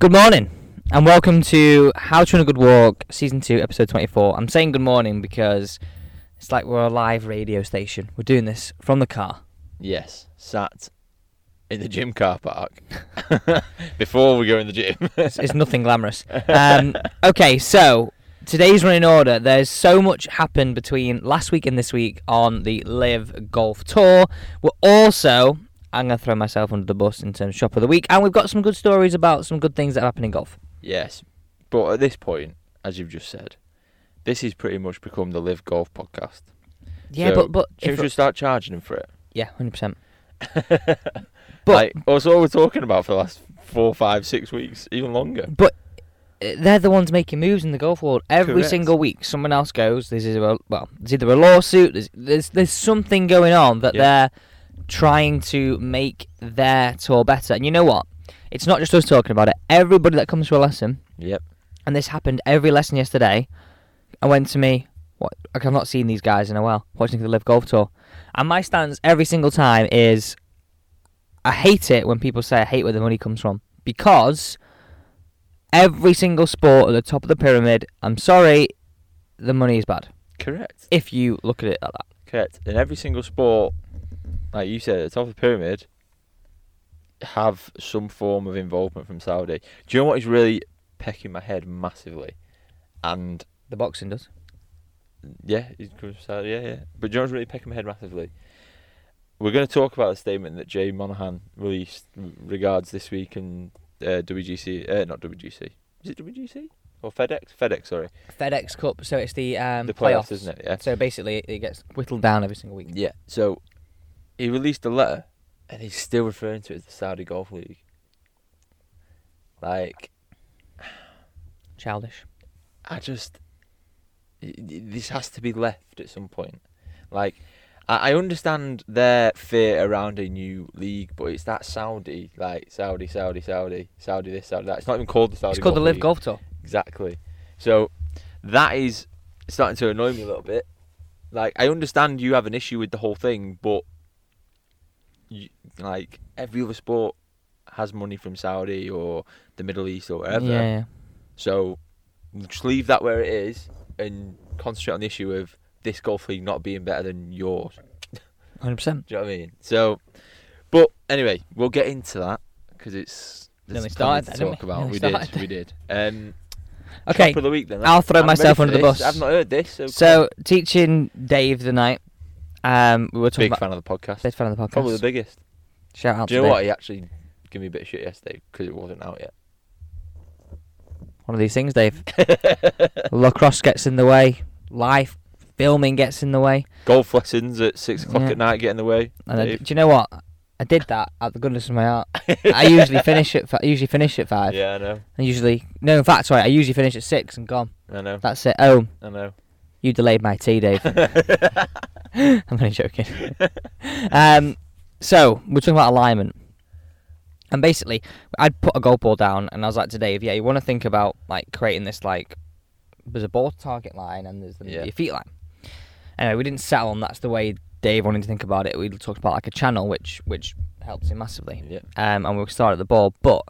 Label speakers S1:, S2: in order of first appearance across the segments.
S1: Good morning, and welcome to How to Run a Good Walk, Season 2, Episode 24. I'm saying good morning because it's like we're a live radio station. We're doing this from the car.
S2: Yes, sat in the gym car park before we go in the gym.
S1: It's, it's nothing glamorous. Um, okay, so today's running order. There's so much happened between last week and this week on the LIV Golf Tour. We're also, I'm going to throw myself under the bus in terms of shop of the week, and we've got some good stories about some good things that happen in golf.
S2: yes, but at this point, as you've just said, this has pretty much become the LIV Golf podcast.
S1: Yeah,
S2: So,
S1: but but
S2: Should
S1: if-
S2: we just start charging them for it?
S1: yeah, hundred percent.
S2: But like, that's all we're talking about for the last four, five, six weeks, even longer.
S1: But uh, they're the ones making moves in the golf world every
S2: Correct.
S1: single week. Someone else goes. There's either a, well, there's either a lawsuit. There's there's there's something going on that
S2: Yeah.
S1: they're trying to make their tour better. And you know what? It's not just us talking about it. Everybody that comes to a lesson,
S2: Yep.
S1: and this happened every lesson yesterday, I went to me. What? I've not seen these guys in a while. Watching the LIV Golf Tour, and my stance every single time is, I hate it when people say I hate where the money comes from because every single sport at the top of the pyramid, I'm sorry, the money is bad.
S2: Correct.
S1: If you look at it like that.
S2: Correct. In every single sport, like you said, at the top of the pyramid, have some form of involvement from Saudi. Do you know what is really pecking my head massively? And
S1: The boxing does.
S2: yeah, it comes from Saudi, yeah, yeah. But do you know what's really pecking my head massively? We're going to talk about a statement that Jay Monahan released regards this week in uh, WGC, uh, not WGC. Is it WGC or FedEx? FedEx, sorry.
S1: FedEx Cup, so it's the um,
S2: the playoffs,
S1: playoffs,
S2: isn't it? Yeah.
S1: So basically, it gets whittled down every single week.
S2: Yeah. So he released a letter, and he's still referring to it as the Saudi Golf League. Like,
S1: Childish.
S2: I just this has to be left at some point. Like, I, understand their fear around a new league, but it's that Saudi, like Saudi, Saudi, Saudi, Saudi this, Saudi that. It's not even called the Saudi.
S1: It's called the LIV
S2: League.
S1: Golf Tour.
S2: Exactly. So that is starting to annoy me a little bit. Like I understand you have an issue with the whole thing, but like every other sport has money from Saudi or the Middle East or wherever.
S1: Yeah.
S2: So just leave that where it is and concentrate on the issue of this golf league not being better than yours.
S1: 100%.
S2: Do you know what I mean? So, but anyway, we'll get into that because it's
S1: Then
S2: there's
S1: we started
S2: to talk
S1: we?
S2: about.
S1: We
S2: We did, we did. Um,
S1: Okay,
S2: of the week then.
S1: I'll throw
S2: I'm
S1: myself
S2: for
S1: under the
S2: this.
S1: bus.
S2: I've not heard this. So,
S1: So teaching Dave the night. Um, we were talking
S2: big
S1: about
S2: fan of the podcast.
S1: big fan of the podcast.
S2: Probably the biggest.
S1: Shout out
S2: Do
S1: to
S2: you know what? He actually gave me a bit of shit yesterday because it wasn't out yet.
S1: One of these things, Dave. Lacrosse gets in the way. Life filming gets in the way.
S2: Golf lessons at six o'clock
S1: Yeah.
S2: at night get in the way.
S1: And I,
S2: Dave.
S1: do you know what? I did that out the goodness of my heart. I usually finish at fi- I usually finish at five.
S2: yeah, I know.
S1: And usually no, in fact, sorry, I usually finish at six and gone.
S2: I know.
S1: That's it. Oh,
S2: I know.
S1: You delayed my tea, Dave. I'm only joking. um, so we're talking about alignment, and basically, I'd put a golf ball down, and I was like to Dave, "Yeah, you want to think about like creating this like there's a ball target line and there's the,
S2: Yeah.
S1: your feet line." Anyway, we didn't settle on that's the way Dave wanted to think about it. We talked about like a channel, which which helps him massively.
S2: Yeah.
S1: Um, and we'll start at the ball, but.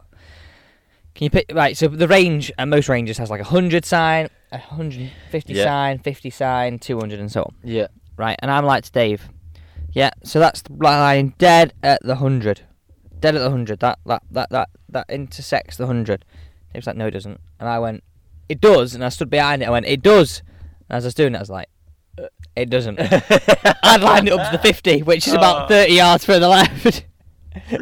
S1: Can you pick right? So the range and most ranges has like a hundred sign, a hundred fifty
S2: Yeah.
S1: sign, fifty sign, two hundred, and so on
S2: Yeah.
S1: right? And I'm like to Dave, yeah. So that's the line dead at the hundred, dead at the hundred. That that that that that intersects the hundred. Dave's like, no, it doesn't. And I went, it does. And I stood behind it. I went, it does. And as I was doing it, I was like, "Uh, it doesn't. I'd lined it up to the fifty, which is about
S2: Oh.
S1: thirty yards further left.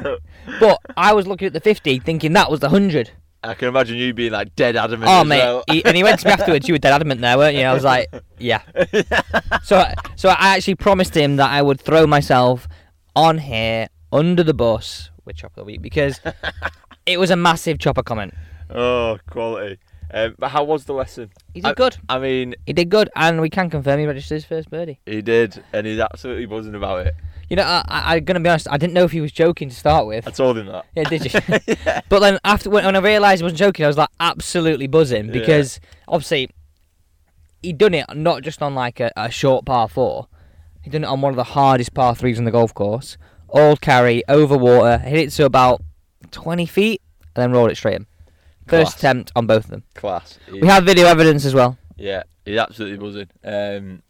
S1: but I was looking at the fifty, thinking that was the hundred.
S2: I can imagine you being like dead adamant.
S1: Oh
S2: as
S1: mate,
S2: well.
S1: he, and he went to me afterwards. You were dead adamant there, weren't you? I was like, yeah. So, so I actually promised him that I would throw myself on here under the bus with Chopper of the Week because it was a massive Chopper comment.
S2: oh, quality. Um, but how was the lesson?
S1: He did good.
S2: I mean,
S1: He did good, and we can confirm he registered his first birdie.
S2: he did, and he's absolutely buzzing about it.
S1: You know, I, I, I'm gonna be honest. I didn't know if he was joking to start with.
S2: I told him that.
S1: Yeah, did you?
S2: yeah.
S1: But then after when, when I realised he wasn't joking, I was like absolutely buzzing
S2: Yeah.
S1: because obviously he'd done it not just on like a, a short par four, he'd done it on one of the hardest par threes on the golf course. All carry over water, hit it to about twenty feet, and then rolled it straight in. First
S2: Class.
S1: attempt on both of them.
S2: Class. He-
S1: We have video evidence as well.
S2: Yeah, he's absolutely buzzing. Um,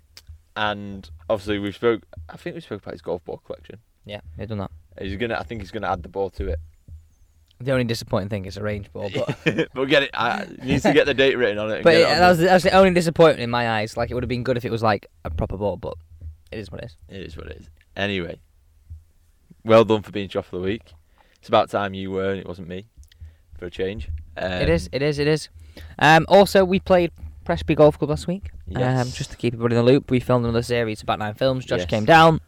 S2: and obviously we spoke. I think we spoke about his golf ball collection.
S1: Yeah, we've done that.
S2: He's gonna. I think he's gonna add the ball to it.
S1: The only disappointing thing is a range ball, but
S2: we'll get it. I, he needs to get the date written on it.
S1: but it,
S2: it on
S1: that was
S2: the-
S1: that was the only disappointment in my eyes. Like it would have been good if it was like a proper ball, but it is what it is.
S2: It is what it is. Anyway, well done for being chop of the week. It's about time you were, and it wasn't me, for a change. Um,
S1: it is. It is. It is. Um, also, we played Prestbury Golf Club last week. Um, just to keep everybody in the loop, we filmed another series about nine films. Josh
S2: Yes.
S1: came down,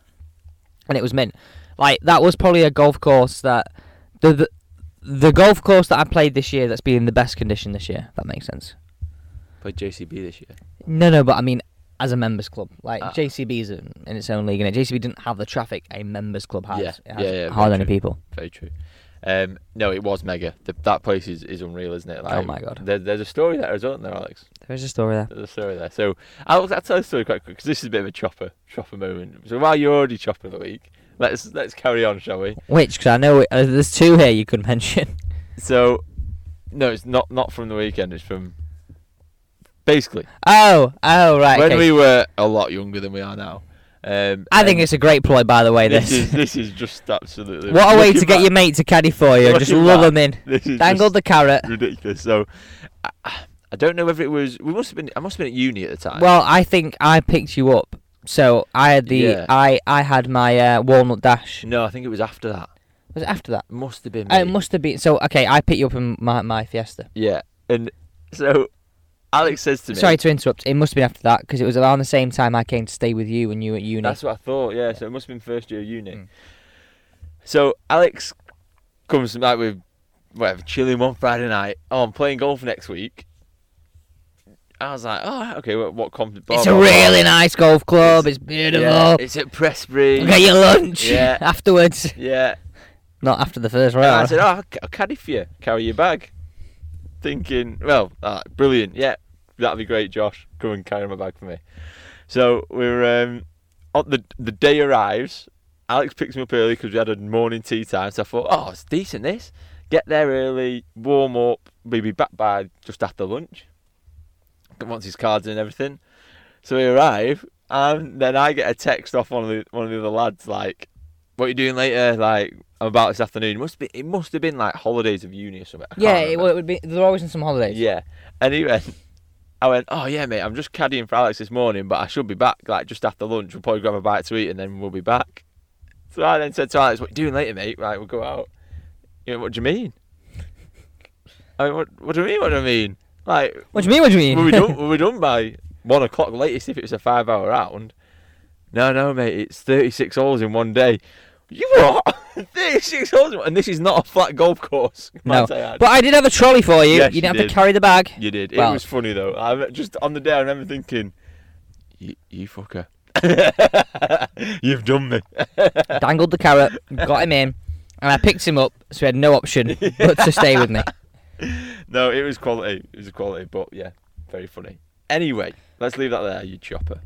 S1: and it was mint. Like that was probably a golf course that the, the the golf course that I played this year that's been in the best condition this year. If that makes sense.
S2: Played JCB this year.
S1: No, no, but I mean as a members club, like
S2: Ah.
S1: JCB's in in its own league, and JCB didn't have the traffic a members club has.
S2: Yeah,
S1: It has
S2: yeah, yeah,
S1: hardly any people.
S2: Very true. Um, no, it was mega. The, that place is, is unreal, isn't it? Like,
S1: Oh my God.
S2: There, there's a story there, isn't there, Alex?
S1: There is a story there.
S2: There's a story there. So I'll, I'll tell the story quite quick because this is a bit of a chopper chopper moment. So while you're already chopper of the week, let's let's carry on, shall we?
S1: Which? Because I know uh, there's two here you could mention.
S2: So no, it's not not from the weekend. It's from basically
S1: Oh, oh, right.
S2: when
S1: okay.
S2: we were a lot younger than we are now. Um,
S1: I think it's a great ploy, by the way.
S2: this
S1: This.
S2: is this is just absolutely
S1: what a way to
S2: looking
S1: get your mate to caddy for you. Just
S2: back,
S1: them in. Dangle the carrot.
S2: ridiculous. So. I, I don't know whether it was. We must have been. I must have been at uni at the time.
S1: Well, I think I picked you up. So I had the
S2: Yeah.
S1: I I had my uh, walnut dash.
S2: no, I think it was after that.
S1: Was it after that?
S2: Must have been.
S1: Uh, it
S2: me.
S1: must have been. So okay, I picked you up in my my Fiesta.
S2: Yeah, and so Alex says to me,
S1: Sorry to interrupt. It must have been after that because it was around the same time I came to stay with you and you were at uni.
S2: That's what I thought. Yeah, so it must have been first year of uni.
S1: Mm.
S2: So Alex comes like with whatever chilling one Friday night. Oh, I'm playing golf next week. I was like, oh, okay. What, what comp? blah,
S1: it's
S2: blah,
S1: a
S2: blah.
S1: really nice golf club.
S2: It's-
S1: It's, beautiful.
S2: Yeah, it's at Prestbury.
S1: Get your lunch
S2: Yeah.
S1: afterwards.
S2: Yeah.
S1: Not after the first
S2: And I said, oh, I'll, ca- I'll caddy for you. Carry your bag. Thinking, well, ah, brilliant. Yeah, that'd be great, Josh. Come and carry my bag for me. So we're um, on the the day arrives. Alex picks me up early because we had a morning tea time. So I thought, oh, it's decent. This get there early, warm up, we'll be back by just after lunch. Wants his cards and everything. So we arrive, and then I get a text off one of the one of the other lads like, "What are you doing later?" Like, I'm about this afternoon. It must be. It must have been like holidays of uni or something.
S1: Yeah, it, well, it would be. They're always in some holidays.
S2: Yeah. And he went, I went, oh yeah, mate, I'm just caddying for Alex this morning, but I should be back like just after lunch. We'll probably grab a bite to eat and then we'll be back. So I then said to Alex, what are you doing later, mate? Right, we'll go out. You know, what do you mean? I mean, what, what do you mean? What do I mean? Like,
S1: What do you mean? What do you mean?
S2: were we done? Were we done by one o'clock latest if it was a five-hour round? No, no, mate. It's thirty-six holes in one day. You what? thirty-six holes, and this is not a flat golf course.
S1: No,
S2: I
S1: but I did have a trolley for you.
S2: Yes,
S1: you didn't
S2: you
S1: have
S2: did.
S1: to carry the bag.
S2: You did.
S1: Well-
S2: it was funny though. I just on the day I remember thinking, you, you fucker, you've done me.
S1: Dangled the carrot, got him in, and I picked him up, so he had no option but to stay with me.
S2: no, it was quality. It was a quality, but yeah, very funny. Anyway, let's leave that there, you chopper.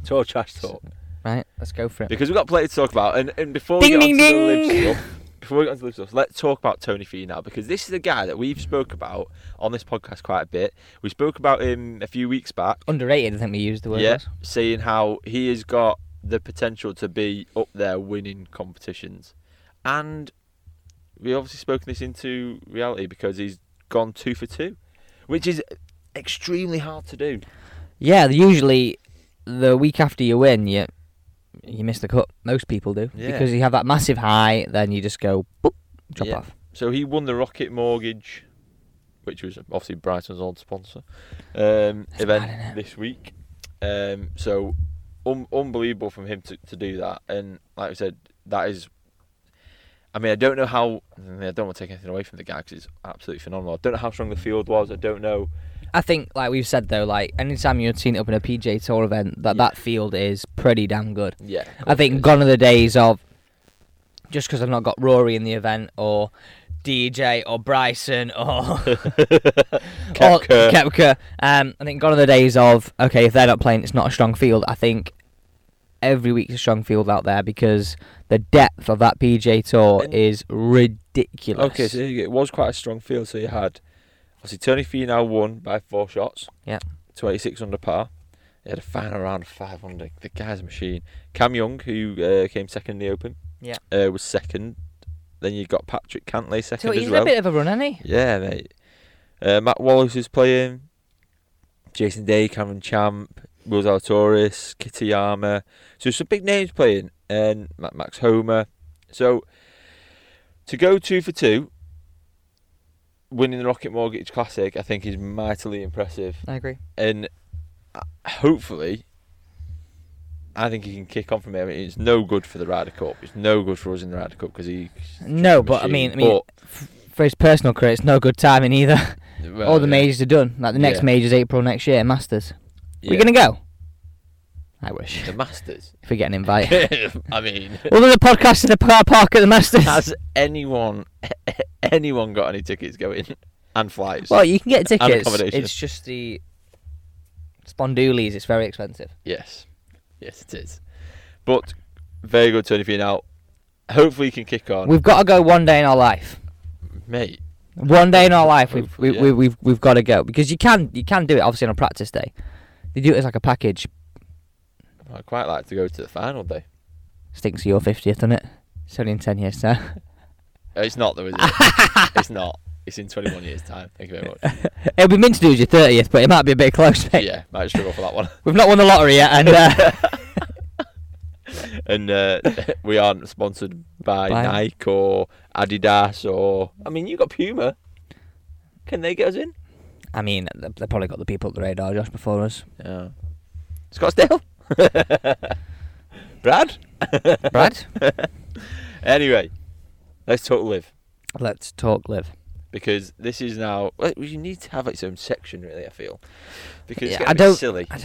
S2: It's all trash talk
S1: Right, let's go for it.
S2: because we've got plenty to talk about. And and before
S1: Ding,
S2: we get
S1: ding,
S2: onto the live
S1: ding.
S2: stuff, before we get onto the live stuff, let's talk about Tony Finau because this is a guy that we've spoke about on this podcast quite a bit. We spoke about him a few weeks back.
S1: Underrated, I think we used the word.
S2: yeah,
S1: was.
S2: saying how he has got the potential to be up there winning competitions, and we obviously spoken this into reality because he's gone two for two, which is extremely hard to do.
S1: Yeah, usually the week after you win, you you miss the cut. Most people do
S2: Yeah.
S1: because you have that massive high, then you just go boop, drop
S2: Yeah.
S1: off.
S2: So he won the Rocket Mortgage, which was obviously Brighton's old sponsor, um, event
S1: innit?
S2: this week. Um, so un- unbelievable from him to, to do that, and like I said, that is. I mean, I don't know how. I, don't want to take anything away from the guy because it's absolutely phenomenal. I don't know how strong the field was. I don't know.
S1: I think, like we've said though, like anytime you've seen it up in a PJ Tour event, that
S2: Yeah.
S1: that field is pretty damn good.
S2: Yeah,
S1: I think gone are the days of just because I've not got Rory in the event or DJ or Bryson or or
S2: Koepka.
S1: Koepka. Um, I think gone are the days of okay, if they're not playing, it's not a strong field. I think every week's a strong field out there because the depth of that PJ Tour
S2: And-
S1: is ridiculous.
S2: Okay, so there you go. it was quite a strong field. So you had obviously Tony Finau won by four shots.
S1: Yeah.
S2: 26 under par. He had a final round of 500. The guy's a machine. Cam Young, who uh, came second in the Open,
S1: Yeah.
S2: uh, was second. Then you got Patrick Cantlay second
S1: So
S2: as
S1: he's
S2: well.
S1: a bit of a run, hasn't he?
S2: Yeah, mate. Uh, Matt Wallace is playing. Jason Day, Cameron Champ, Will Zalatoris, Kitayama. So some big names playing, and Max Homa. So to go two for two, winning the Rocket Mortgage Classic, I think is mightily impressive,
S1: I agree.
S2: and uh, hopefully. I think he can kick on from here. I mean, it's no good for the Ryder Cup. It's no good for us in the Ryder Cup because he.
S1: No, but I mean, I mean, for his personal career, it's no good timing either.
S2: well,
S1: All the
S2: yeah,
S1: majors are done. Like the next
S2: Yeah.
S1: is April next year, Masters.
S2: Yeah.
S1: We're gonna go. I wish
S2: the Masters.
S1: if we get an invite.
S2: I mean,
S1: We'll do the podcast in the car park at the Masters.
S2: has anyone anyone got any tickets going and flights?
S1: well, you can get tickets.
S2: accommodation.
S1: It's just the spondoolies. It's very expensive.
S2: yes, yes, it is. But very good, Tony Finau. Hopefully, you can kick on,
S1: We've got to go one day in our life.
S2: mate.
S1: One day in our life, we've
S2: Hopefully,
S1: we,
S2: yeah.
S1: we, we've we've got to go because you can you can do it obviously on a practice day. They do it as like a package.
S2: I'd quite like to go to the final day.
S1: Stinks of your fiftieth, doesn't it? It's only in ten years time.
S2: Uh, It's not though, is it? it's not. It's in 21 years' time. Thank you very much.
S1: It'll be meant to do as your thirtieth, but it might be a bit close. Mate.
S2: yeah, might struggle for that one.
S1: We've not won the lottery yet, and uh,
S2: And uh, we aren't sponsored by
S1: By-
S2: Nike or Adidas or. I mean, you got Puma. Can they get us in?
S1: I mean, they probably got the people at the radar just before us.
S2: Yeah. Scottsdale? Brad?
S1: Brad,
S2: Anyway, let's talk LIV.
S1: let's talk LIV.
S2: Because this is now. Well, you need to have its own section, really, I feel. Because
S1: Yeah,
S2: it's
S1: I
S2: getting a bit
S1: don't-
S2: silly.
S1: I d-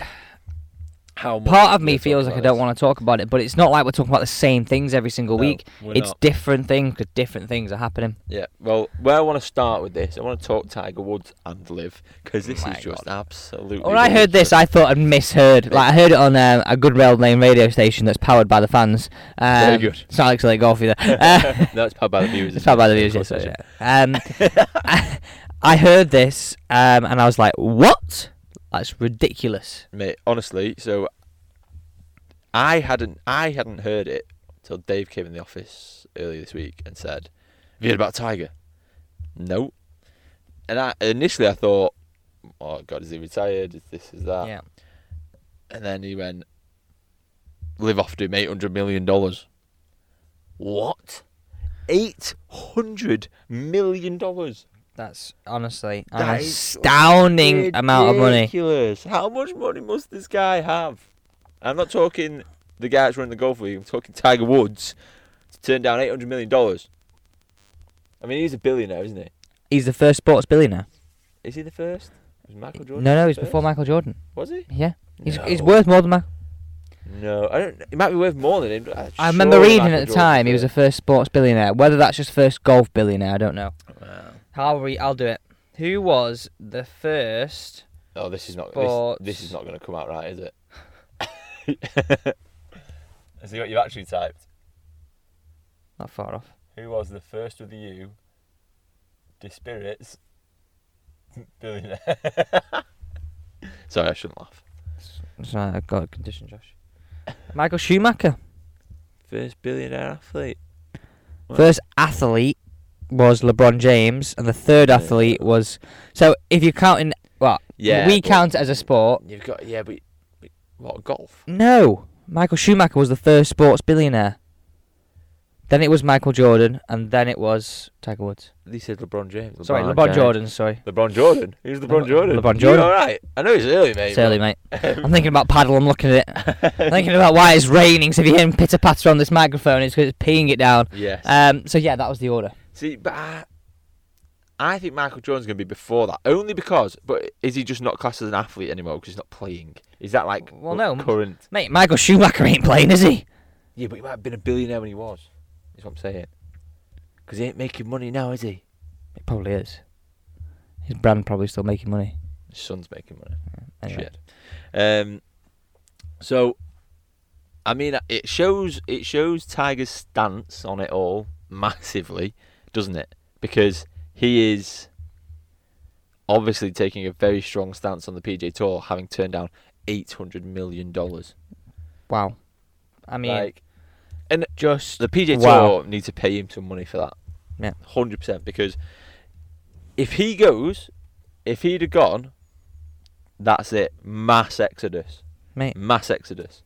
S2: How
S1: Part of me feels like I don't
S2: this.
S1: want to talk about it, but it's not like we're talking about the same things every single
S2: No,
S1: week. It's
S2: not.
S1: different things because different things are happening.
S2: Yeah, well, where I want to start with this, I want to talk Tiger Woods and LIV because this
S1: My
S2: is just
S1: God.
S2: absolutely.
S1: When I heard this. I thought I'd misheard. Like I heard it on um, a good rail lane radio station that's powered by the fans. Um,
S2: Very good.
S1: It's not like Golf either. Uh,
S2: no, it's powered by the viewers.
S1: it's powered by the
S2: it?
S1: Yes, yeah. Um, I, I heard this um, and I was like, "What? That's ridiculous."
S2: mate. Honestly, so I hadn't I hadn't heard it till Dave came in the office earlier this week and said, "Have you heard about Tiger?" No. And I initially I thought, "Oh God, is he retired? Is this is that?"
S1: yeah.
S2: And then he went, "LIV off him eight hundred million dollars." What? Eight hundred million dollars.
S1: That's honestly an
S2: That
S1: astounding amount of money.
S2: Ridiculous. How much money must this guy have? I'm not talking the guy that's running the golf league. I'm talking Tiger Woods to turn down eight hundred million dollars. I mean, he's a billionaire, isn't he?
S1: He's the first sports billionaire.
S2: Is he the first? Was Michael Jordan?
S1: No, no, he's before? Michael Jordan.
S2: Was he?
S1: Yeah, he's
S2: no.
S1: he's worth more than Michael.
S2: No, I don't. He might be worth more than him. I'm uh,
S1: I remember
S2: sure
S1: reading
S2: Michael
S1: at the
S2: Jordan's
S1: time he was the
S2: first.
S1: first sports billionaire. Whether that's just first golf billionaire, I don't know.
S2: Wow.
S1: I'll re- I'll do it. Who was the first?
S2: Oh, this is not. This,
S1: Sports.
S2: this is not going to come out right, is it? Has he got you actually typed?
S1: Not far off.
S2: Who was the first with the U? Dispirits. Billionaire. Sorry, I shouldn't laugh.
S1: Sorry, I've got a condition, Josh. Michael Schumacher.
S2: First billionaire athlete. Wow.
S1: First athlete was LeBron James, and the third athlete was. So if you're counting, well,
S2: Yeah.
S1: we
S2: but
S1: count it as a sport.
S2: You've got yeah, but, but what golf?
S1: No, Michael Schumacher was the first sports billionaire. Then it was Michael Jordan, and then it was Tiger Woods.
S2: They said LeBron James.
S1: sorry, LeBron
S2: James.
S1: Jordan. Sorry,
S2: LeBron Jordan. Who's LeBron
S1: Le-
S2: Jordan?
S1: LeBron Jordan.
S2: All right. I know it's early, mate.
S1: it's early, mate. I'm thinking about paddle. I'm looking at it. I'm thinking about why it's raining. So if you hear him pitter patter on this microphone, it's because it's peeing it down.
S2: yes.
S1: Um. So yeah, that was the order.
S2: See, but I, I think Michael Jordan's going to be before that. Only because, but is he just not classed as an athlete anymore because he's not playing? Is that like
S1: Well, no.
S2: current?
S1: Mate, Michael Schumacher ain't playing, is he?
S2: Yeah, but he might have been a billionaire when he was. Is what I'm saying. Because he ain't making money now, is he?
S1: It probably is. His brand probably still making money.
S2: His son's making money.
S1: Anyway.
S2: Shit. Um. So, I mean, it shows it shows Tiger's stance on it all massively, doesn't it? Because he is obviously taking a very strong stance on the PJ Tour, having turned down eight hundred million dollars.
S1: Wow. I mean,
S2: like
S1: just
S2: the PJ
S1: Wow.
S2: Tour need to pay him some money for that.
S1: Yeah.
S2: hundred percent. Because if he goes, if he'd have gone, that's it. Mass exodus.
S1: Mate.
S2: Mass exodus.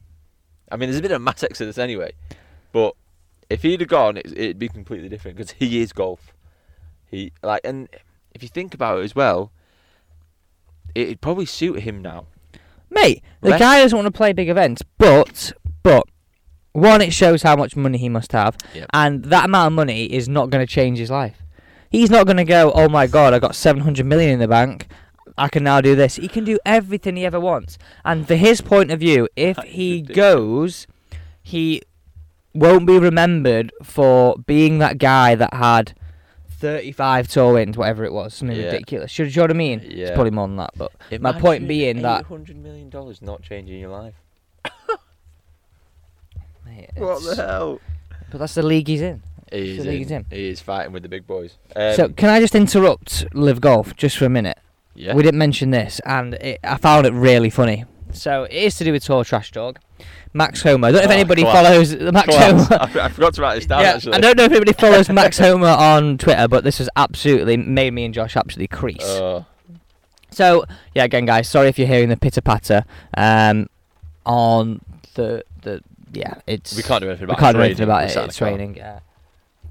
S2: I mean, there's been a mass exodus anyway, but if he'd have gone, it, it'd be completely different because he is golf. He like, and if you think about it as well, it'd probably suit him now.
S1: Mate, the
S2: Less-
S1: guy doesn't want to play big events, but but one, it shows how much money he must have,
S2: Yep.
S1: and that amount of money is not going to change his life. He's not going to go, oh my god, I got seven hundred million in the bank. I can now do this. He can do everything he ever wants. And for his point of view, if he goes, he won't be remembered for being that guy that had 35 tour wins, whatever it was, something
S2: Yeah.
S1: ridiculous. Do you know what I mean?
S2: Yeah.
S1: It's probably more than that, but my point being that
S2: hundred million dollars not changing your life.
S1: Mate,
S2: What the
S1: it's-
S2: hell?
S1: But that's the league he's in.
S2: He is,
S1: there
S2: in,
S1: he's in.
S2: he is fighting with the big boys. Um,
S1: so can I just interrupt LIV Golf just for a minute?
S2: yeah.
S1: We didn't mention this, and it, I found it really funny. So it is to do with Tour Trash Dog. Max Homa. I don't know if
S2: Oh,
S1: anybody
S2: class.
S1: follows Max. Homa.
S2: I, forgot to write this down
S1: yeah,
S2: actually.
S1: I don't know if anybody follows Max Homa on Twitter, but this has absolutely made me and Josh absolutely crease.
S2: Uh,
S1: So yeah, again, guys, sorry if you're hearing the pitter patter. Um, on the the yeah, it's
S2: we can't do anything about.
S1: we can't
S2: it.
S1: do anything about it. It's raining. Yeah.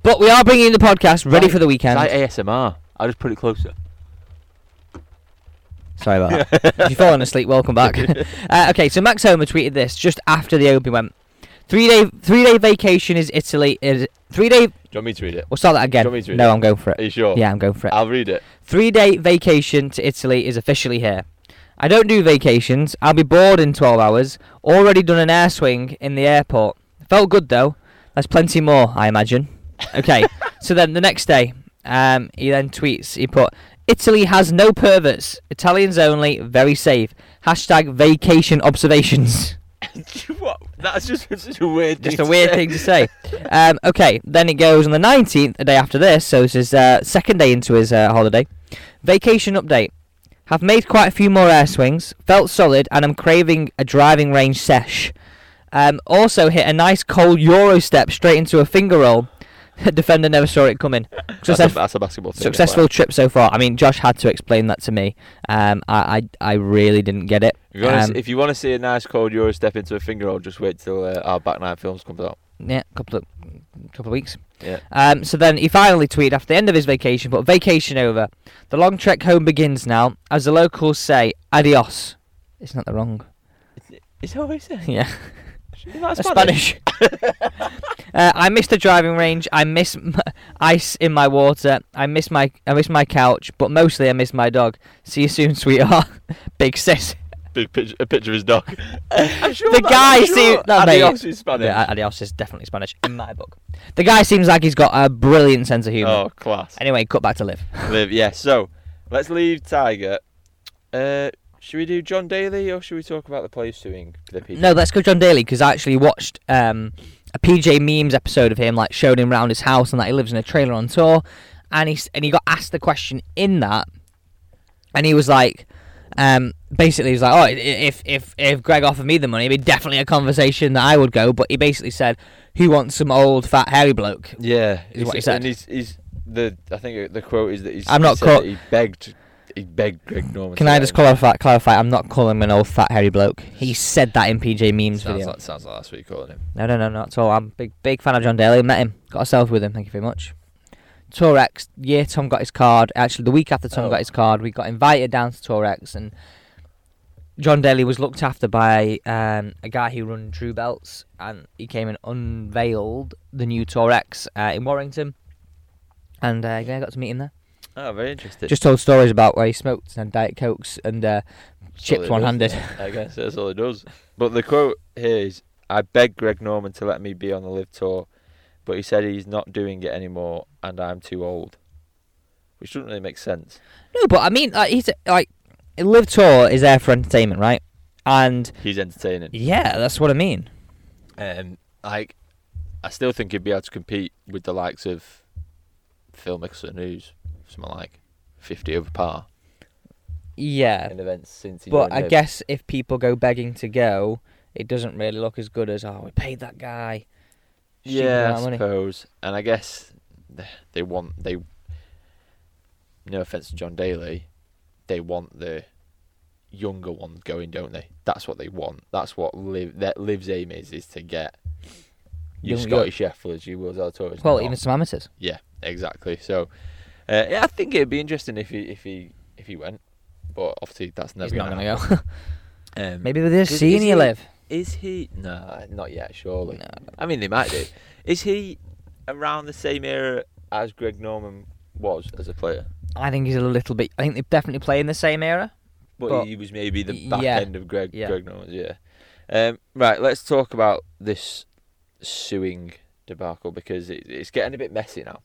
S1: But we are bringing the podcast ready
S2: Right.
S1: for the weekend.
S2: It's like ASMR. I'll just put it closer.
S1: Sorry about that. if you've fallen asleep, welcome back. uh, okay, so Max Homa tweeted this just after the Open went. Three day three day vacation is Italy is three day.
S2: Do you want me to read it?
S1: We'll start that again.
S2: Do you want me to read
S1: No,
S2: it?
S1: I'm going for it.
S2: Are you sure?
S1: Yeah, I'm going for it.
S2: I'll read it.
S1: Three day vacation to Italy is officially here. I don't do vacations. I'll be bored in 12 hours. Already done an air swing in the airport. Felt good though. There's plenty more, I imagine. Okay, so then the next day, um, he then tweets. He put, "Italy has no perverts. Italians only. Very safe. Hashtag vacation observations."
S2: what? That's just such a weird.
S1: Just
S2: thing
S1: a
S2: to
S1: weird
S2: say.
S1: thing to say. Um, okay, then it goes on the 19th, the day after this, so this is uh, second day into his uh, holiday. Vacation update. Have made quite a few more air swings, felt solid, and I'm craving a driving range sesh. Um, also hit a nice cold Euro step straight into a finger roll. Defender never saw it coming.
S2: That's a, that's a basketball thing.
S1: successful trip so far. I mean, Josh had to explain that to me. Um, I, I, I really didn't get it.
S2: If you, wanna
S1: Um,
S2: see, if you want to see a nice cold Euro step into a finger roll, just wait till uh, our back nine films comes out.
S1: Yeah, couple of couple of weeks.
S2: Yeah.
S1: Um, so then he finally tweeted after the end of his vacation, but vacation over. The long trek home begins now. As the locals say, adios. It's not the wrong.
S2: Is that what he said?
S1: Yeah,
S2: Is that
S1: That's Spanish. uh, I miss the driving range. I miss m- ice in my water. I miss my I miss my couch, but mostly I miss my dog. See you soon, sweetheart. Big sis.
S2: Big picture, a picture of his dog. I'm sure
S1: The guy
S2: sure
S1: see- no, mate.
S2: Adios is Spanish.
S1: Yeah, adios is definitely Spanish in my book. The guy seems like he's got a brilliant sense of humour.
S2: oh, class.
S1: Anyway, cut back to LIV.
S2: LIV, yeah. So let's leave Tiger. Uh, should we do John Daly or should we talk about the players suing the people?
S1: No, let's go John Daly because I actually watched um, a PJ Memes episode of him, like showed him around his house and that he lives in a trailer on tour, and he and he got asked the question in that, and he was like, um, basically he was like, oh, if if if Greg offered me the money, it'd be definitely a conversation that I would go, but he basically said, who wants some old fat hairy bloke?
S2: Yeah,
S1: Is what he said.
S2: And he's, he's the. I think the quote is that he's.
S1: I'm
S2: he
S1: not
S2: that He begged. He begged Greg Norman.
S1: Can I just clarify? Clarify, I'm not calling him an old fat hairy bloke. He said that in PJ Memes
S2: Sounds
S1: video.
S2: like, sounds like that's what you're calling him.
S1: No, no, no, not at all. I'm a big, big fan of John Daly. Met him, got a selfie with him. Thank you very much. Tour X, year Tom got his card. Actually, the week after Tom
S2: Oh.
S1: got his card, we got invited down to Tour X, and John Daly was looked after by um, a guy who run True Belts, and he came and unveiled the new Tour X uh, in Warrington, and uh, yeah, I got to meet him there.
S2: Oh, very interesting.
S1: Just told stories about where he smoked and diet cokes and uh, chips one-handed.
S2: I guess that's all it does. But the quote here is, "I begged Greg Norman to let me be on the LIV tour, but he said he's not doing it anymore, and I'm too old." Which doesn't really make sense.
S1: No, but I mean, like, he's like, LIV Tour is there for entertainment, right? And
S2: He's entertaining.
S1: yeah, that's what I mean.
S2: Um, like, I still think he'd be able to compete with the likes of Phil Mickelson, who's something like fifty over par.
S1: Yeah,
S2: in events since
S1: but I guess if people go begging to go, it doesn't really look as good as oh we paid that guy.
S2: Yeah, I suppose. And I guess they want they. No offense to John Daly, they want the younger ones going, don't they? That's what they want. That's what LIV that Liv's aim is is to get your
S1: Young-
S2: Scotty Shefflers, your Will Zalatoris.
S1: Well, even some amateurs.
S2: yeah, exactly. So, uh, yeah, I think it'd be interesting if he if he if he went, but obviously that's never
S1: He's not
S2: gonna
S1: going to go.
S2: Um,
S1: Maybe with this
S2: Is- is
S1: senior live.
S2: is he? No, not yet. Surely.
S1: No.
S2: I mean, they might do. Is he around the same era as Greg Norman was as a player?
S1: I think he's a little bit. I think they definitely play in the same era.
S2: But,
S1: But-
S2: he was maybe the back
S1: yeah,
S2: end of Greg
S1: yeah.
S2: Greg Norman's. Yeah. Um, right. Let's talk about this suing debacle because it, it's getting a bit messy now.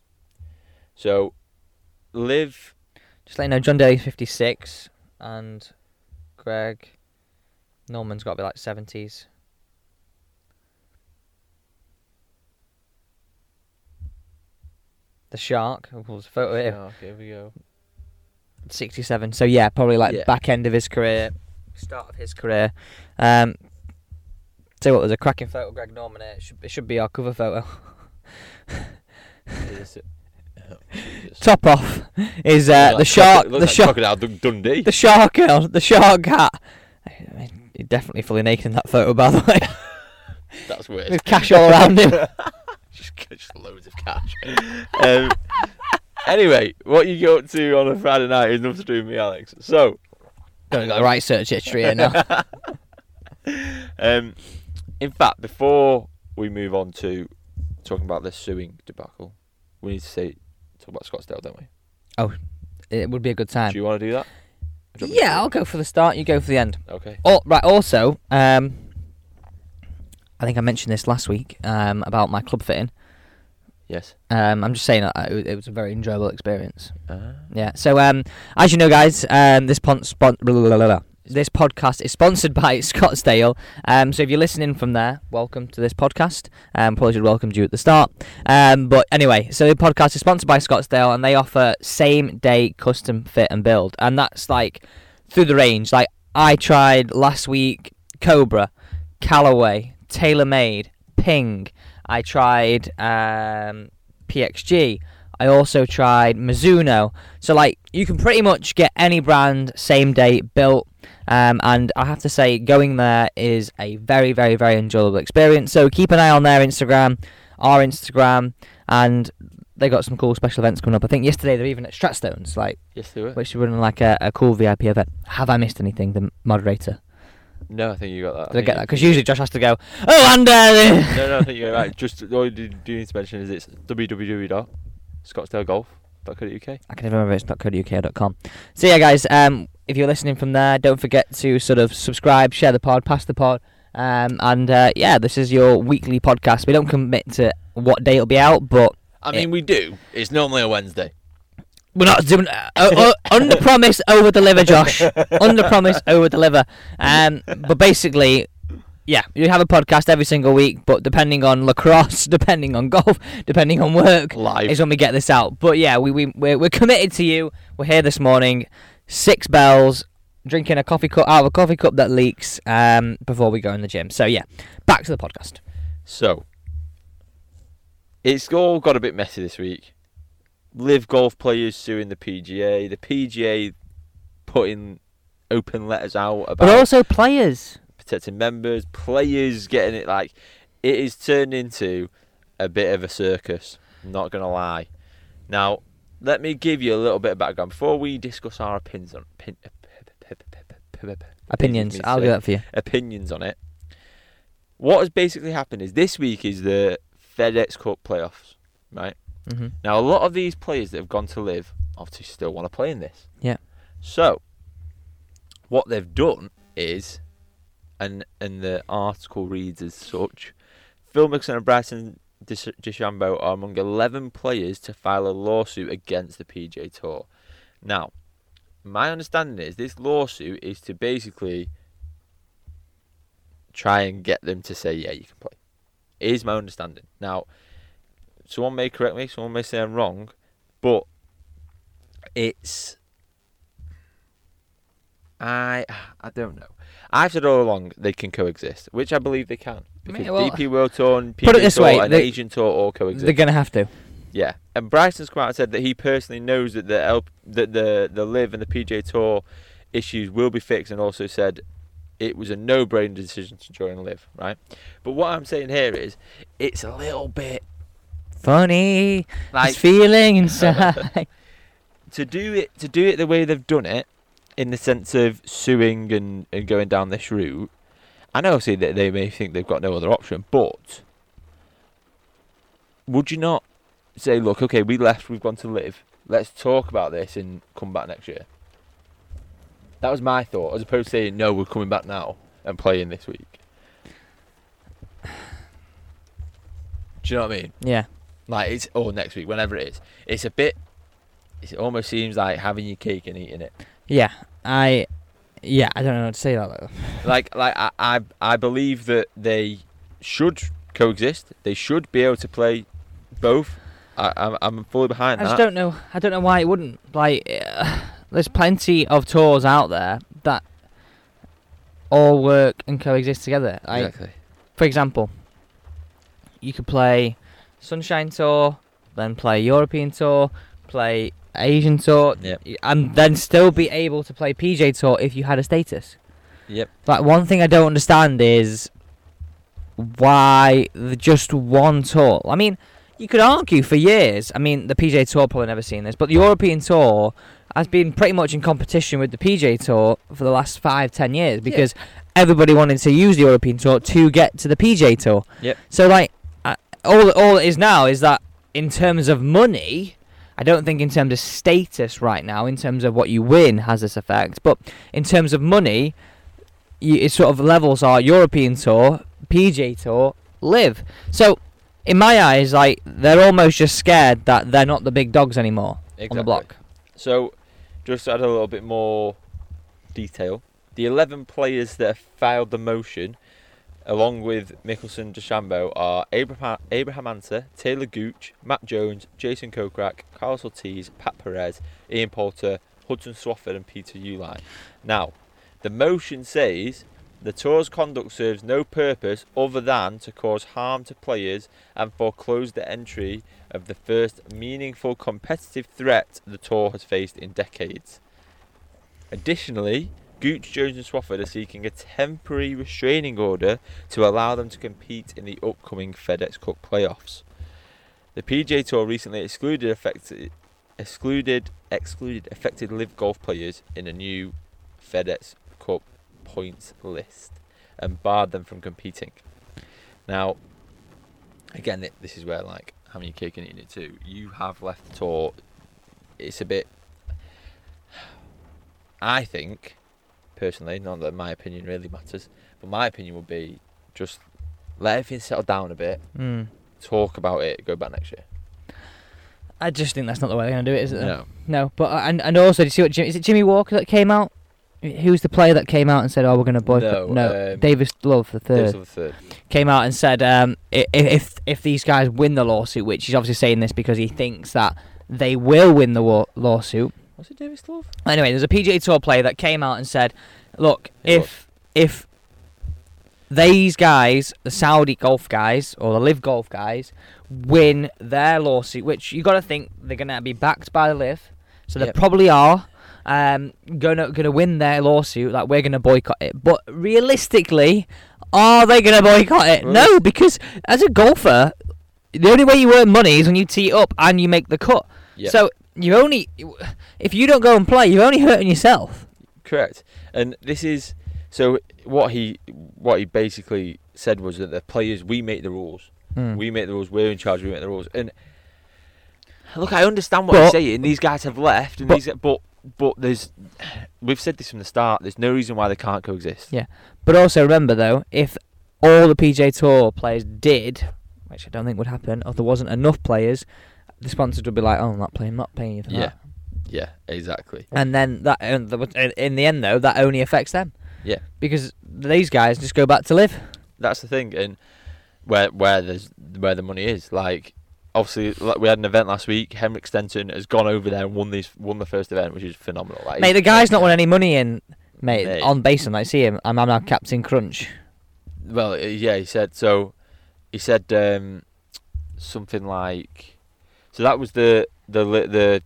S2: So, Liv.
S1: Just let you know, John Daly's 56 and Greg Norman's got to be like 70s. The Shark, oh, there's a photo here,
S2: Oh, here we go.
S1: 67. So yeah, probably like
S2: Yeah.
S1: back end of his career, start of his career. Um, tell you what, there's a cracking photo of Greg Norman here. It should, it should be our cover photo. Top off is uh, the shark. The
S2: like
S1: shark.
S2: Crocodile Dun- Dundee.
S1: The shark girl, the shark hat. He's definitely fully naked in that photo, by the way.
S2: That's weird.
S1: With cash all around him.
S2: just, just loads of cash. um, anyway, what you go up to on a Friday night is nothing to do with me, Alex. So,
S1: Don't got the right search history here now.
S2: um, in fact, before we move on to talking about this suing debacle, we need to say talk about Scottsdale, don't we?
S1: Oh, it would be a good time.
S2: Do you want to do that? Do you want me to
S1: Yeah, I'll go for the start. You go for the end.
S2: Okay.
S1: Oh, right. Also, um, I think I mentioned this last week um, about my club fitting.
S2: Yes.
S1: Um, I'm just saying that it was- it was a very enjoyable experience.
S2: Uh,
S1: Yeah. So, um, as you know, guys, um, this pon- spon- blah, blah, blah. This podcast is sponsored by Scottsdale. Um, so if you're listening from there, welcome to this podcast. Um, probably should have welcomed you at the start. Um, but anyway, so the podcast is sponsored by Scottsdale, and they offer same day custom fit and build, and that's like through the range. Like I tried last week, Cobra, Callaway, TaylorMade, Ping. I tried um, PXG. I also tried Mizuno. So like you can pretty much get any brand same day built. Um, and I have to say, going there is a very, very, very enjoyable experience. So keep an eye on their Instagram, our Instagram, and they got some cool special events coming up. I think yesterday they're even at Stratstones, like
S2: yes, do it.
S1: which is running like a, a cool VIP event. Have I missed anything? The moderator.
S2: No, I think you got that.
S1: Did I
S2: think
S1: get that? Because usually Josh has to go. Oh, and uh,
S2: no, no, I think you're right. Just all you do do need to mention is it's www.scottsdalegolf.co.uk.
S1: I can never remember it's .co.uk.com. So yeah, guys, um, if you're listening from there, don't forget to sort of subscribe, share the pod, pass the pod, um, and uh, yeah, this is your weekly podcast. We don't commit to what day it'll be out, but
S2: I
S1: It-
S2: mean, we do. It's normally a Wednesday.
S1: we're not doing uh, uh, uh, under promise, over deliver, Josh. under promise, over deliver. Um, but basically. Yeah, you have a podcast every single week, but depending on lacrosse, depending on golf, depending on work,
S2: LIV.
S1: is when we get this out. But yeah, we we we're, we're committed to you. We're here this morning, six bells, drinking a coffee cup out of a coffee cup that leaks um, before we go in the gym. So yeah, back to the podcast.
S2: So, it's all got a bit messy this week. LIV golf players suing the PGA. The PGA putting open letters out about
S1: But also players.
S2: Protecting members, players getting it like it is turned into a bit of a circus. Not gonna lie. Now, let me give you a little bit of background before we discuss our opinions on pin,
S1: Opinions. I'll do that for you.
S2: opinions on it. What has basically happened is this week is the FedEx Cup playoffs, right?
S1: hmm
S2: Now, a lot of these players that have gone to LIV obviously still want to play in this.
S1: Yeah.
S2: So, what they've done is, and and the article reads as such: Phil Mickelson and Bryson DeChambeau are among 11 players to file a lawsuit against the PGA Tour. Now, my understanding is this lawsuit is to basically try and get them to say, yeah, you can play. Is my understanding. Now, someone may correct me, someone may say I'm wrong, but it's I I don't know. I've said all along they can coexist, which I believe they can. Because
S1: Yeah, well,
S2: DP World Tour and
S1: put it this
S2: Tour
S1: way,
S2: and
S1: they-
S2: Asian Tour all coexist.
S1: They're gonna have to.
S2: Yeah, and Bryson's come out and said that he personally knows that the L- that the the LIV and the PJ Tour issues will be fixed, and also said it was a no-brainer decision to join LIV, right? But what I'm saying here is, it's a little bit
S1: Funny.
S2: like
S1: It's feeling inside.
S2: to do it to do it the way they've done it, in the sense of suing and, and going down this route. I know, obviously, that they may think they've got no other option, but would you not say, look, okay, we left, we've gone to LIV. Let's talk about this and come back next year. That was my thought, as opposed to saying, no, we're coming back now and playing this week. Do you know what I mean?
S1: yeah.
S2: Like it's or next week, whenever it is. It's a bit. It almost seems like having your cake and eating it.
S1: Yeah. I. Yeah. I don't know how to say that though.
S2: Like like I I, I believe that they should coexist. They should be able to play both. I, I'm I'm fully behind that.
S1: I just don't know. I don't know why it wouldn't. Like, uh, there's plenty of tours out there that all work and coexist together. Like,
S2: exactly.
S1: for example, you could play Sunshine Tour, then play European Tour, play Asian Tour,
S2: Yep.
S1: and then still be able to play PJ Tour if you had a status.
S2: Yep.
S1: Like one thing I don't understand is why the just one tour. I mean, you could argue for years. I mean, the PJ Tour probably never seen this, but the European Tour has been pretty much in competition with the PJ Tour for the last five, ten years because everybody wanted to use the European Tour to get to the PJ Tour.
S2: Yep.
S1: So like, uh, all all it is now is that in terms of money. I don't think in terms of status right now, in terms of what you win, has this effect. But in terms of money, you, it sort of levels are European Tour, PJ Tour, LIV. So, in my eyes, like they're almost just scared that they're not the big dogs anymore on the block.
S2: So, just to add a little bit more detail, the 11 players that have filed the motion, along with Mickelson DeChambeau, are Abraham, Abraham Talor Gooch, Matt Jones, Jason Kokrak, Carlos Ortiz, Pat Perez, Ian Poulter, Hudson Swafford, and Peter Uihlein. Now, the motion says the tour's conduct serves no purpose other than to cause harm to players and foreclose the entry of the first meaningful competitive threat the tour has faced in decades. Additionally, Gooch, Jones, and Swafford are seeking a temporary restraining order to allow them to compete in the upcoming FedEx Cup playoffs. The PJ Tour recently excluded affected, excluded excluded affected LIV golf players in a new FedEx Cup points list and barred them from competing. Now, again, this is where like having your cake and eating it too. You have left the tour. It's a bit. I think, personally, not that my opinion really matters, but my opinion would be just let everything settle down a bit,
S1: Mm.
S2: talk about it, go back next year.
S1: I just think that's not the way they're going to do it, is it?
S2: No,
S1: No, but uh, and and also, do you see what Jim, is it Jimmy Walker that came out? Who's the player that came out and said, "Oh, we're going to boycott"?
S2: No, um,
S1: Davis Love the third
S2: Davis Love the third.
S1: came out and said, um, i- i- "If if these guys win the lawsuit, which he's obviously saying this because he thinks that they will win the lawsuit."
S2: Was it Davis Love?
S1: Anyway, there's a PGA Tour player that came out and said, "Look,
S2: Hey,
S1: if if these guys, the Saudi golf guys or the LIV golf guys, win their lawsuit, which you got to think they're gonna be backed by the LIV, so they
S2: Yep.
S1: probably are." Um, gonna gonna win their lawsuit. Like we're gonna boycott it, but realistically, are they gonna boycott it?
S2: Well,
S1: No, because as a golfer, the only way you earn money is when you tee up and you make the cut.
S2: Yeah.
S1: So you only if you don't go and play, you're only hurting yourself.
S2: Correct. And this is so what he what he basically said was that the players we make the rules.
S1: Hmm.
S2: We make the rules. We're in charge. We make the rules. And look, I understand what
S1: But-
S2: he's saying. These guys have left, and
S1: but-
S2: these but but there's we've said this from the start. There's no reason why they can't coexist.
S1: Yeah. But also remember though, if all the PJ Tour players did, which I don't think would happen, or there wasn't enough players, the sponsors would be like, "Oh, I'm not playing, I'm not paying you for
S2: Yeah.
S1: that."
S2: Yeah, exactly.
S1: And then that, and in the end though, that only affects them.
S2: Yeah.
S1: Because these guys just go back to LIV.
S2: That's the thing, and where where there's where the money is. Like obviously, like we had an event last week. Henrik Stenson has gone over there and won these won the first event, which is phenomenal. Like,
S1: Mate, the guy's not won any money in mate,
S2: Mate.
S1: on base and I see him. I'm, I'm now Captain Crunch.
S2: Well, uh, yeah, he said so. He said um, something like, so that was the the the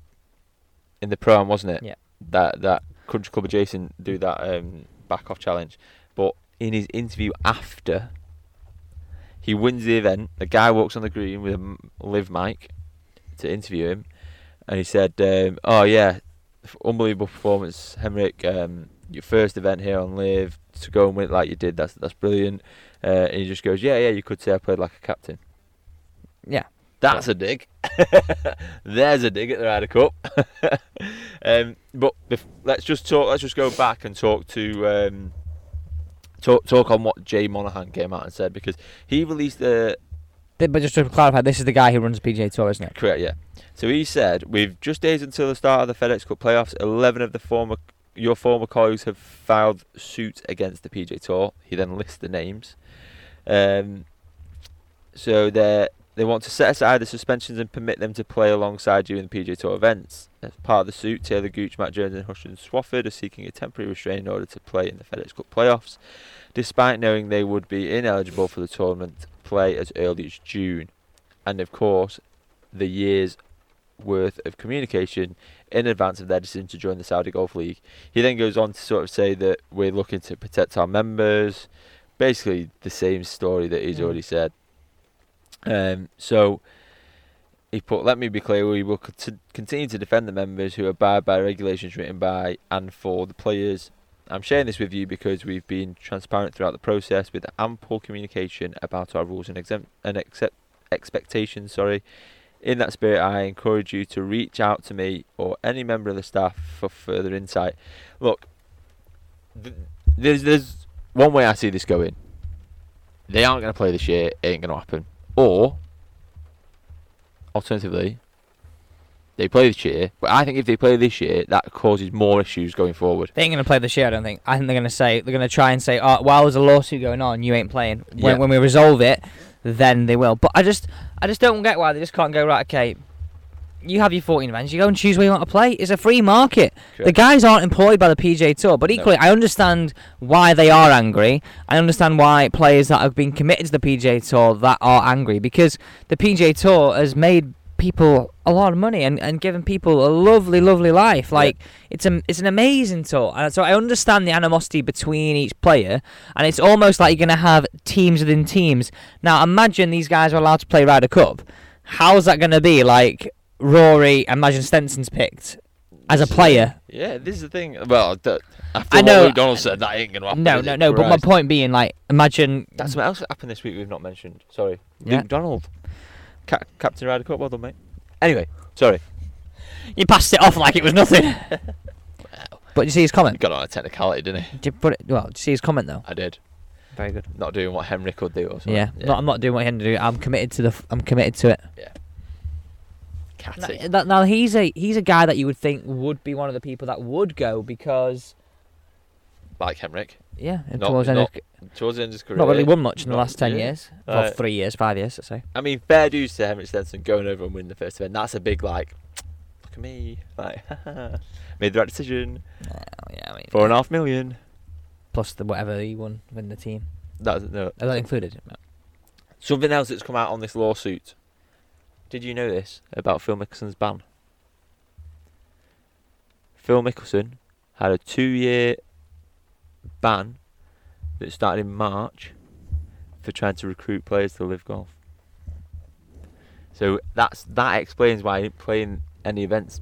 S2: in the pro, wasn't it?
S1: Yeah.
S2: That that Country Club adjacent do that um, back off challenge, but in his interview after, he wins the event. The guy walks on the green with a live mic to interview him, and he said, um, "Oh yeah, unbelievable performance, Henrik. Um, your first event here on LIV to go and win it like you did. That's that's brilliant." Uh, and he just goes, "Yeah, yeah, you could say I played like a captain."
S1: Yeah.
S2: That's a dig. There's a dig at the Ryder Cup. um, but bef- let's just talk. Let's just go back and talk to um, talk talk on what Jay Monahan came out and said because he released
S1: the. But just to clarify, this is the guy who runs the PGA Tour, isn't it?
S2: correct yeah. So he said, "With just days until the start of the FedEx Cup playoffs, 11 of the former your former colleagues have filed suit against the PGA Tour." He then lists the names. Um, so they they want to set aside the suspensions and permit them to play alongside you in the PGA Tour events. As part of the suit, Talor Gooch, Matt Jones, and Hudson Swafford are seeking a temporary restraint in order to play in the FedEx Cup playoffs, despite knowing they would be ineligible for the tournament play as early as June. And of course, the year's worth of communication in advance of their decision to join the Saudi Golf League. He then goes on to sort of say that we're looking to protect our members. Basically, the same story that he's already said. Um, so he put, "Let me be clear: we will cont- continue to defend the members who abide by regulations written by and for the players. I'm sharing this with you because we've been transparent throughout the process with ample communication about our rules and, exempt- and accept- expectations. Sorry." In that spirit, I encourage you to reach out to me or any member of the staff for further insight. Look, th- there's there's one way I see this going. They aren't going to play this year. It ain't going to happen. Or, alternatively, they play this year. But I think if they play this year, that causes more issues going forward.
S1: They ain't going to play this year, I don't think. I think they're going to say, they're going to try and say, oh, while there's a lawsuit going on, you ain't playing. When,
S2: Yeah.
S1: when we resolve it, then they will. But I just I just don't get why they just can't go, right, okay, you have your 14 events, you go and choose where you want to play. It's a free market. The guys aren't employed by the PJ Tour, but
S2: No.
S1: equally, I understand why they are angry. I understand why players that have been committed to the PJ Tour that are angry because the PJ Tour has made people a lot of money and, and given people a lovely, lovely life. Like it's a, it's an amazing tour. And so I understand the animosity between each player, and it's almost like you're gonna have teams within teams. Now imagine these guys are allowed to play Ryder Cup. How's that gonna be? Like Rory, imagine Stenson's picked as a player.
S2: Yeah, this is the thing. Well, after
S1: I
S2: what
S1: know-
S2: Luke Donald said, that ain't to happen.
S1: No, no, no. But my point being, like, imagine.
S2: That's what else that happened this week we've not mentioned. Sorry.
S1: Yeah.
S2: Luke Donald. Ca- Captain Ryder Cup, well done, mate. Anyway, sorry.
S1: You passed it off like it was nothing. but you see his
S2: He
S1: comment?
S2: got on a technicality, didn't he?
S1: Did you put it? Well, did you see his comment though?
S2: I did.
S1: Very good.
S2: Not doing what Henry could do or something.
S1: Yeah. Not, I'm not doing what Henry do. I'm committed to the. f- I'm committed to it.
S2: Catty.
S1: Now, that- now he's a he's a guy that you would think would be one of the people that would go because
S2: Like Henrik.
S1: yeah, and
S2: Not-
S1: towards the end of
S2: Towards the end of his career.
S1: not really won much in the last ten
S2: yeah.
S1: years, or
S2: Uh,
S1: three years, five years, let's say.
S2: I mean, fair dues to Henrik Stenson going over and winning the first event. That's a big, like, look at me. Like, made the right decision.
S1: Oh, yeah, I mean,
S2: Four and a half million.
S1: plus the whatever he won win the team.
S2: That's no.
S1: Is that included?
S2: Something else that's come out on this lawsuit. Did you know this about Phil Mickelson's ban? Phil Mickelson had a two-year ban that started in March for trying to recruit players to LIV golf. So that's that explains why he didn't play in any events.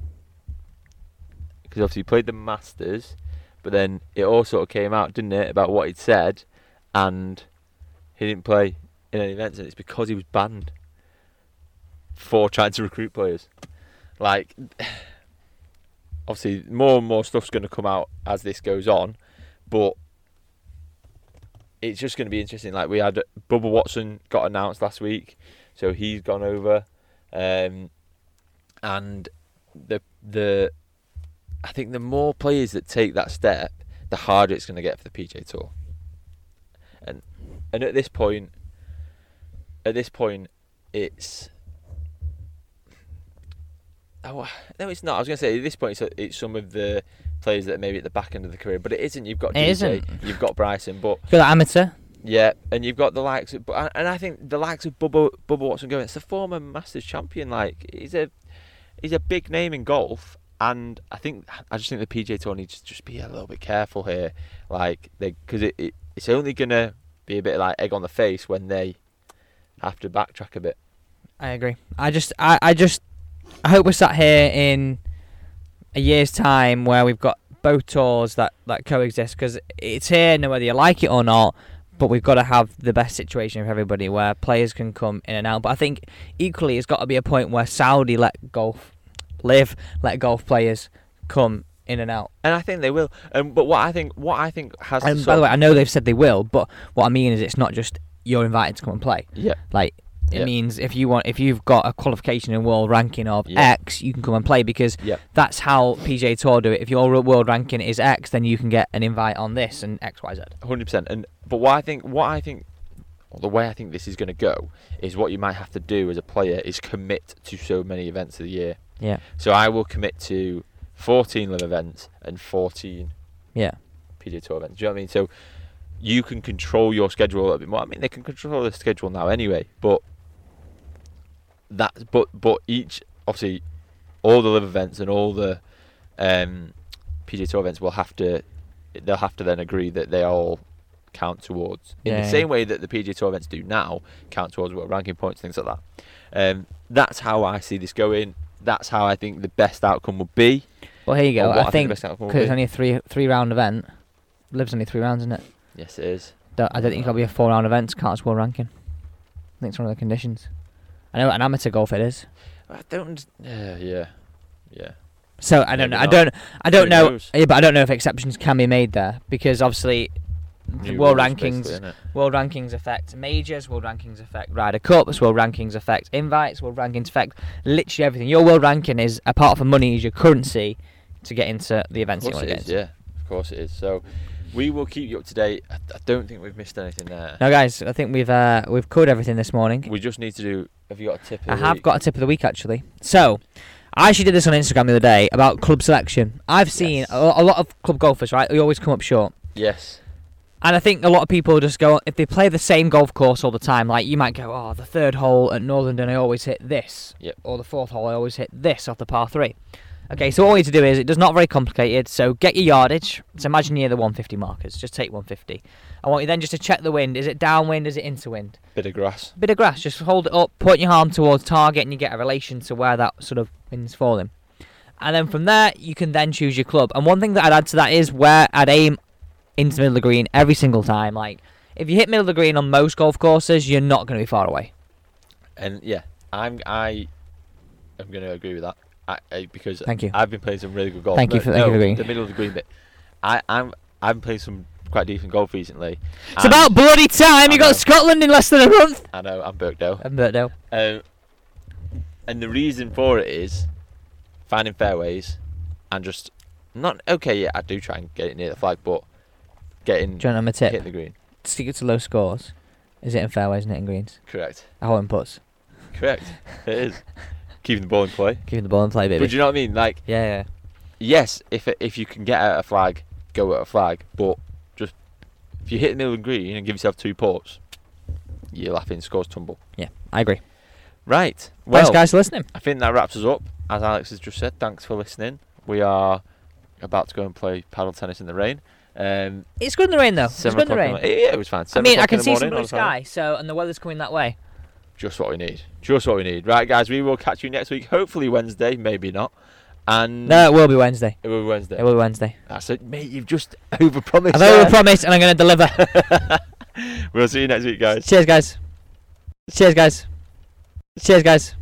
S2: Because obviously he played the Masters, but then it all sort of came out, didn't it, about what he'd said, and he didn't play in any events, and it's because he was banned for trying to recruit players. Like, obviously, more and more stuff's going to come out as this goes on, but it's just going to be interesting. Like we had Bubba Watson got announced last week, so he's gone over, um, and the the I think the more players that take that step, the harder it's going to get for the PJ Tour. And and at this point, at this point, it's oh uh, no, it's not. I was going to say at this point, it's, it's some of the players that are maybe at the back end of the career, but it isn't. You've got
S1: It
S2: DJ,
S1: isn't.
S2: you've got Bryson, but
S1: Good amateur.
S2: yeah, and you've got the likes of, and I think the likes of Bubba Bubba Watson going. It's a former Masters champion. Like he's a he's a big name in golf, and I think I just think the PJ Tour needs to just be a little bit careful here, like they because it, it it's only gonna be a bit like egg on the face when they have to backtrack a bit.
S1: I agree. I just, I, I just, I hope we're sat here in a year's time where we've got both tours that that coexist because it's here, no whether you like it or not. But we've got to have the best situation for everybody where players can come in and out. But I think equally, it's got to be a point where Saudi let golf live, let golf players come in and out.
S2: And I think they will. Um, but what I think, what I think has.
S1: And by the way, I know they've said they will, but what I mean is it's not just you're invited to come and play.
S2: yeah,
S1: Like it
S2: Yeah.
S1: means if you want, if you've got a qualification in world ranking of
S2: Yeah.
S1: X, you can come and play because
S2: yeah,
S1: that's how PJ Tour do it. If your world ranking is X, then you can get an invite on this and X, Y, Z.
S2: hundred percent. And but what I think, what I think, or the way I think this is going to go is what you might have to do as a player is commit to so many events of the year.
S1: Yeah,
S2: So I will commit to 14 LIV events and 14
S1: yeah,
S2: PJ Tour events. Do you know what I mean? So you can control your schedule a little bit more. I mean, they can control the schedule now anyway, but that, but but each obviously all the LIV events and all the um, PJ Tour events will have to they'll have to then agree that they all count towards in
S1: Yeah,
S2: the same way that the PJ Tour events do now count towards world ranking points things like that. Um, that's how I see this going. That's how I think the best outcome would be.
S1: Well, here you go.
S2: what
S1: I
S2: the
S1: think because it's only a three three round event. LIV's only three rounds, isn't it?
S2: Yes, it is.
S1: Don't- I don't think it'll be a four round event. to Count as world ranking. I think it's one of the conditions. I know an amateur golf it is.
S2: I don't. Yeah, yeah, yeah.
S1: So I don't
S2: Maybe
S1: know. I don't. I don't
S2: Who
S1: know.
S2: knows?
S1: Yeah, but I don't know if exceptions can be made there because obviously
S2: New
S1: world
S2: rules,
S1: rankings
S2: innit?
S1: World rankings affect majors, world rankings affect Ryder Cups, world rankings affect invites, world rankings affect literally everything. Your world ranking is a part of money is your currency to get into the
S2: Of
S1: events you
S2: course
S1: want to
S2: it
S1: get
S2: is.
S1: into.
S2: Yeah, of course it is. So we will keep you up to date. I, I don't think we've missed anything there.
S1: No, guys, I think we've uh, we've covered everything this morning.
S2: We just need to do. Have you got a tip? Of
S1: I
S2: the
S1: have
S2: week?
S1: got a tip of the week actually. So, I actually did this on Instagram the other day about club selection. I've seen
S2: Yes.
S1: a, a lot of club golfers, right? They always come up short.
S2: Yes.
S1: And I think a lot of people just go if they play the same golf course all the time. Like you might go, oh, the third hole at Northern, and I always hit this,
S2: Yep.
S1: or the fourth hole, I always hit this off the par three. Okay, so what we need to do is it does not very complicated. So get your yardage. So imagine you're the 150 markers. Just take 150. I want you then just to check the wind. Is it downwind? Is it into wind?
S2: Bit of grass.
S1: Bit of grass. Just hold it up, point your arm towards target, and you get a relation to where that sort of wind's falling. And then from there, you can then choose your club. And one thing that I'd add to that is where I'd aim into middle of the green every single time. Like, if you hit middle of the green on most golf courses, you're not going to be far away.
S2: And yeah, I'm. I. am going to agree with that. I, I, because
S1: Thank you.
S2: I've been playing some really good golf.
S1: Thank you
S2: No,
S1: for- thank you for agreeing.
S2: The middle of the green bit. I, I'm. I've been playing some quite decent golf recently.
S1: It's about bloody time.
S2: I
S1: You
S2: know.
S1: got Scotland in less than a month.
S2: I know. I'm Birkdale.
S1: And Birkdale.
S2: Um, and the reason for it is finding fairways and just not okay. Yeah, I do try and get it near the flag, but getting
S1: Do you want a
S2: hitting
S1: tip?
S2: the green.
S1: Stick it to low scores. Is it in fairways and hitting greens?
S2: Correct.
S1: I hold in puts.
S2: Correct. it is keeping the ball in play.
S1: Keeping the ball in play, baby.
S2: But do you know what I mean? Like,
S1: yeah, yeah.
S2: yes, if if you can get out a flag, go at a flag. But just if you hit the middle of the green and give yourself two ports, you're laughing. Scores tumble.
S1: Yeah, I agree.
S2: Right. Well,
S1: Thanks, guys, for listening.
S2: I think that wraps us up. As Alex has just said, thanks for listening. We are about to go and play paddle tennis in the rain. Um,
S1: It's good in the rain, though. It's good in the rain.
S2: the- yeah, it was fine.
S1: I mean, I can see some blue sky, so and the weather's coming that way.
S2: Just what we need. Just what we need. Right, guys. We will catch you next week. Hopefully Wednesday, maybe not. And
S1: No, it will be Wednesday.
S2: it will be Wednesday.
S1: It will be Wednesday.
S2: That's it, mate. You've just overpromised.
S1: I've
S2: there.
S1: overpromised and I'm going to deliver.
S2: we'll see you next week, guys.
S1: Cheers, guys. Cheers, guys. Cheers, guys.